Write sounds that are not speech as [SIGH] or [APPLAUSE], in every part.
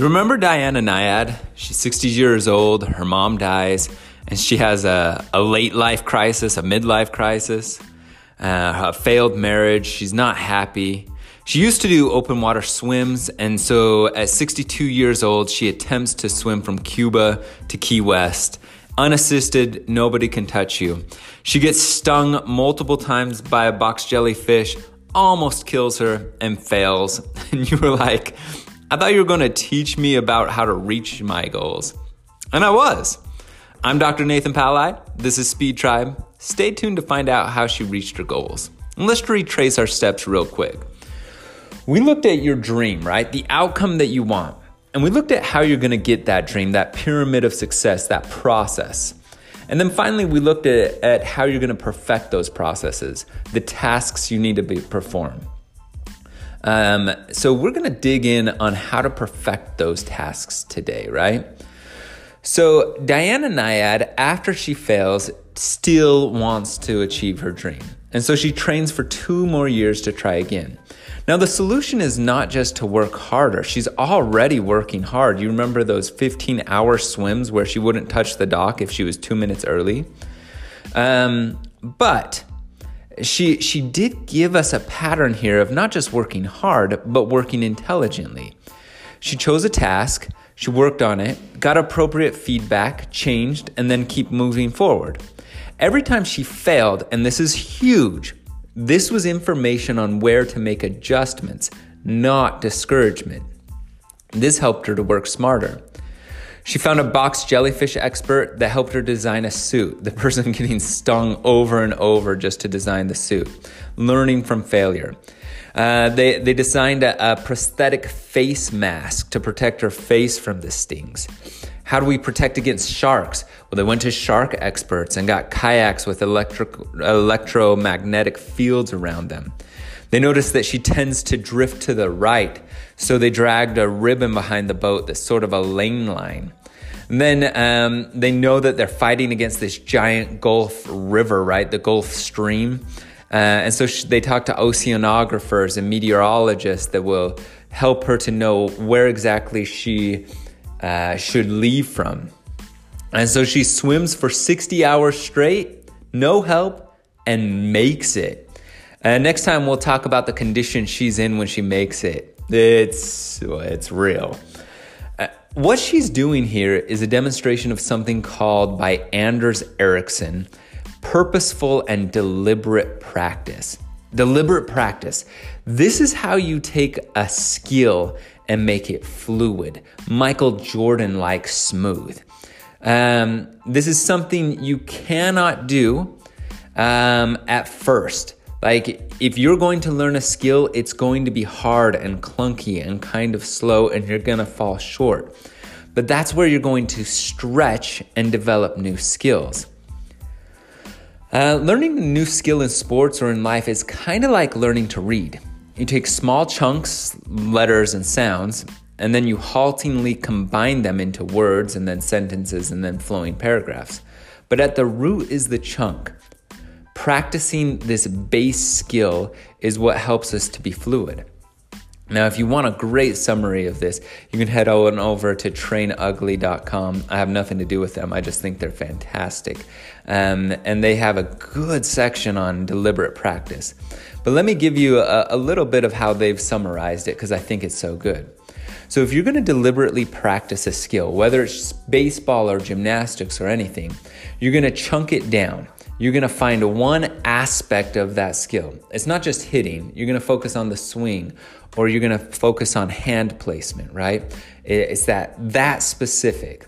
You remember Diana Nyad? She's 60 years old, her mom dies, and she has a, a late life crisis, a midlife crisis, uh, a failed marriage. She's not happy. She used to do open water swims, and so at 62 years old, she attempts to swim from Cuba to Key West. Unassisted, nobody can touch you. She gets stung multiple times by a box jellyfish, almost kills her, and fails. [LAUGHS] And you were like, I thought you were going to teach me about how to reach my goals. And I was. I'm Dr. Nathan Pali. This is Speed Tribe. Stay tuned to find out how she reached her goals. And let's retrace our steps real quick. We looked at your dream, right? The outcome that you want. And we looked at how you're going to get that dream, that pyramid of success, that process. And then finally, we looked at, at how you're going to perfect those processes, the tasks you need to be, perform. Um, so we're going to dig in on how to perfect those tasks today, right? So Diana Nyad, after she fails, still wants to achieve her dream. And so she trains for two more years to try again. Now, the solution is not just to work harder. She's already working hard. You remember those 15 hour swims where she wouldn't touch the dock if she was two minutes early? Um, but she she did give us a pattern here of not just working hard but working intelligently. She chose a task, she worked on it, got appropriate feedback, changed, and then keep moving forward. Every time she failed, and this is huge, this was information on where to make adjustments, not discouragement. This helped her to work smarter. She found a box jellyfish expert that helped her design a suit, the person [LAUGHS] getting stung over and over just to design the suit, learning from failure. Uh, they, they designed a, a prosthetic face mask to protect her face from the stings. How do we protect against sharks? Well, they went to shark experts and got kayaks with electric, electromagnetic fields around them. They noticed that she tends to drift to the right, so they dragged a ribbon behind the boat that's sort of a lane line. And then um, they know that they're fighting against this giant Gulf River, right? The Gulf Stream. Uh, and so she, they talk to oceanographers and meteorologists that will help her to know where exactly she uh, should leave from. And so she swims for 60 hours straight, no help, and makes it. And next time we'll talk about the condition she's in when she makes it. It's it's real. Uh, what she's doing here is a demonstration of something called by Anders Ericsson purposeful and deliberate practice. Deliberate practice. This is how you take a skill and make it fluid, Michael Jordan like smooth. Um, this is something you cannot do um, at first. Like, if you're going to learn a skill, it's going to be hard and clunky and kind of slow, and you're gonna fall short. But that's where you're going to stretch and develop new skills. Uh, learning a new skill in sports or in life is kind of like learning to read. You take small chunks, letters, and sounds, and then you haltingly combine them into words and then sentences and then flowing paragraphs. But at the root is the chunk. Practicing this base skill is what helps us to be fluid. Now, if you want a great summary of this, you can head on over to trainugly.com. I have nothing to do with them, I just think they're fantastic. Um, and they have a good section on deliberate practice. But let me give you a, a little bit of how they've summarized it because I think it's so good. So, if you're going to deliberately practice a skill, whether it's baseball or gymnastics or anything, you're going to chunk it down you're gonna find one aspect of that skill. It's not just hitting, you're gonna focus on the swing or you're gonna focus on hand placement, right? It's that that specific.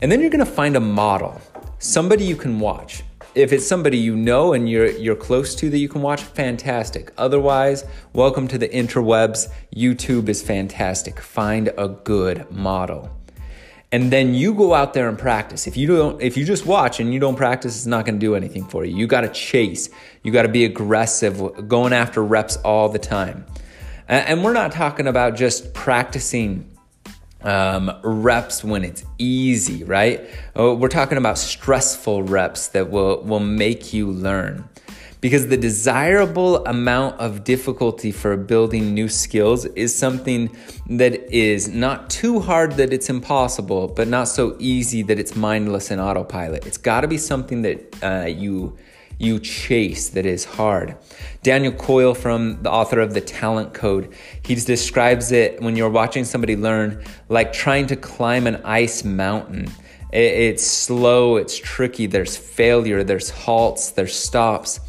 And then you're gonna find a model, somebody you can watch. If it's somebody you know and you're you're close to that you can watch, fantastic. Otherwise, welcome to the interwebs. YouTube is fantastic. Find a good model and then you go out there and practice. If you don't, if you just watch and you don't practice, it's not going to do anything for you. You got to chase. You got to be aggressive, going after reps all the time. And we're not talking about just practicing um, reps when it's easy, right? Oh, we're talking about stressful reps that will will make you learn. Because the desirable amount of difficulty for building new skills is something that is not too hard that it's impossible, but not so easy that it's mindless and autopilot. It's got to be something that uh, you you chase that is hard. Daniel Coyle, from the author of The Talent Code, he describes it when you're watching somebody learn like trying to climb an ice mountain. It's slow, it's tricky, there's failure, there's halts, there's stops.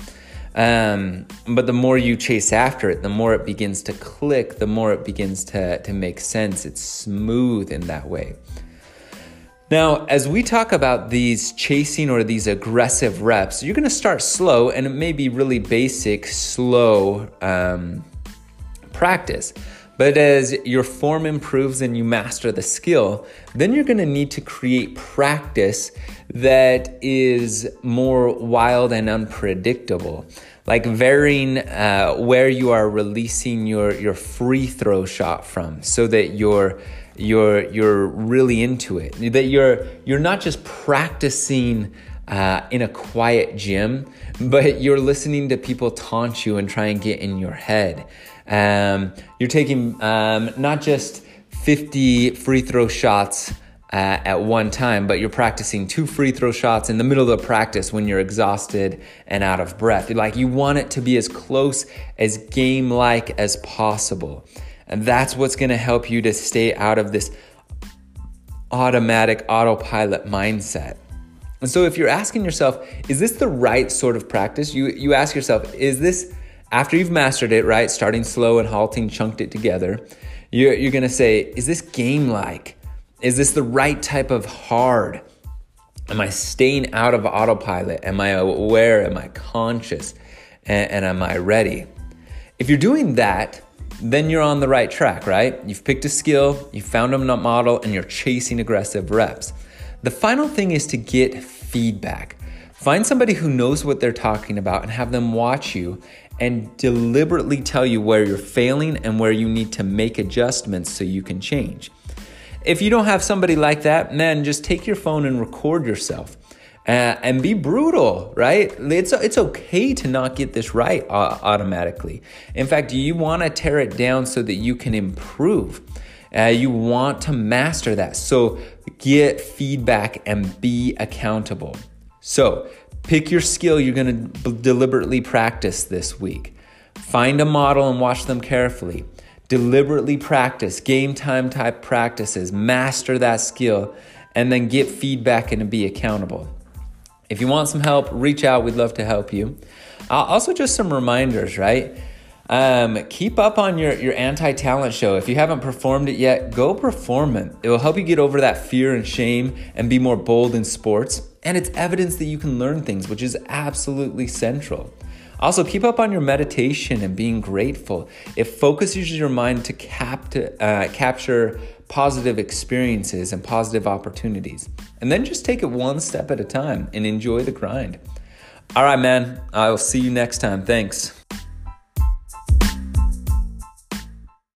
Um, but the more you chase after it, the more it begins to click, the more it begins to, to make sense. It's smooth in that way. Now, as we talk about these chasing or these aggressive reps, you're to start slow and it may be really basic, slow um, practice. But as your form improves and you master the skill, then you're gonna need to create practice that is more wild and unpredictable. Like varying uh, where you are releasing your, your free throw shot from so that you're you're you're really into it. That you're you're not just practicing uh, in a quiet gym, but you're listening to people taunt you and try and get in your head. Um, you're taking um, not just 50 free throw shots uh, at one time, but you're practicing two free throw shots in the middle of the practice when you're exhausted and out of breath. Like you want it to be as close as game like as possible. And that's what's gonna help you to stay out of this automatic autopilot mindset. And so if you're asking yourself, is this the right sort of practice? You you ask yourself, is this after you've mastered it, right? Starting slow and halting, chunked it together, you're, you're gonna say, is this game like? Is this the right type of hard? Am I staying out of autopilot? Am I aware? Am I conscious? And, and am I ready? If you're doing that, then you're on the right track, right? You've picked a skill, you found a model, and you're chasing aggressive reps. The final thing is to get feedback. Find somebody who knows what they're talking about and have them watch you and deliberately tell you where you're failing and where you need to make adjustments so you can change. If you don't have somebody like that, then just take your phone and record yourself. Uh, and be brutal, right? It's it's okay to not get this right uh, automatically. In fact, you want to tear it down so that you can improve. Uh, you want to master that. So get feedback and be accountable. So Pick your skill you're going to b- deliberately practice this week. Find a model and watch them carefully. Deliberately practice, game time type practices, master that skill, and then get feedback and be accountable. If you want some help, reach out. We'd love to help you. Uh, also, just some reminders, right? Um, keep up on your, your anti talent show. If you haven't performed it yet, go perform it. It will help you get over that fear and shame and be more bold in sports. And it's evidence that you can learn things, which is absolutely central. Also, keep up on your meditation and being grateful. It focuses your mind to cap- uh, capture positive experiences and positive opportunities. And then just take it one step at a time and enjoy the grind. All right, man. I'll see you next time. Thanks.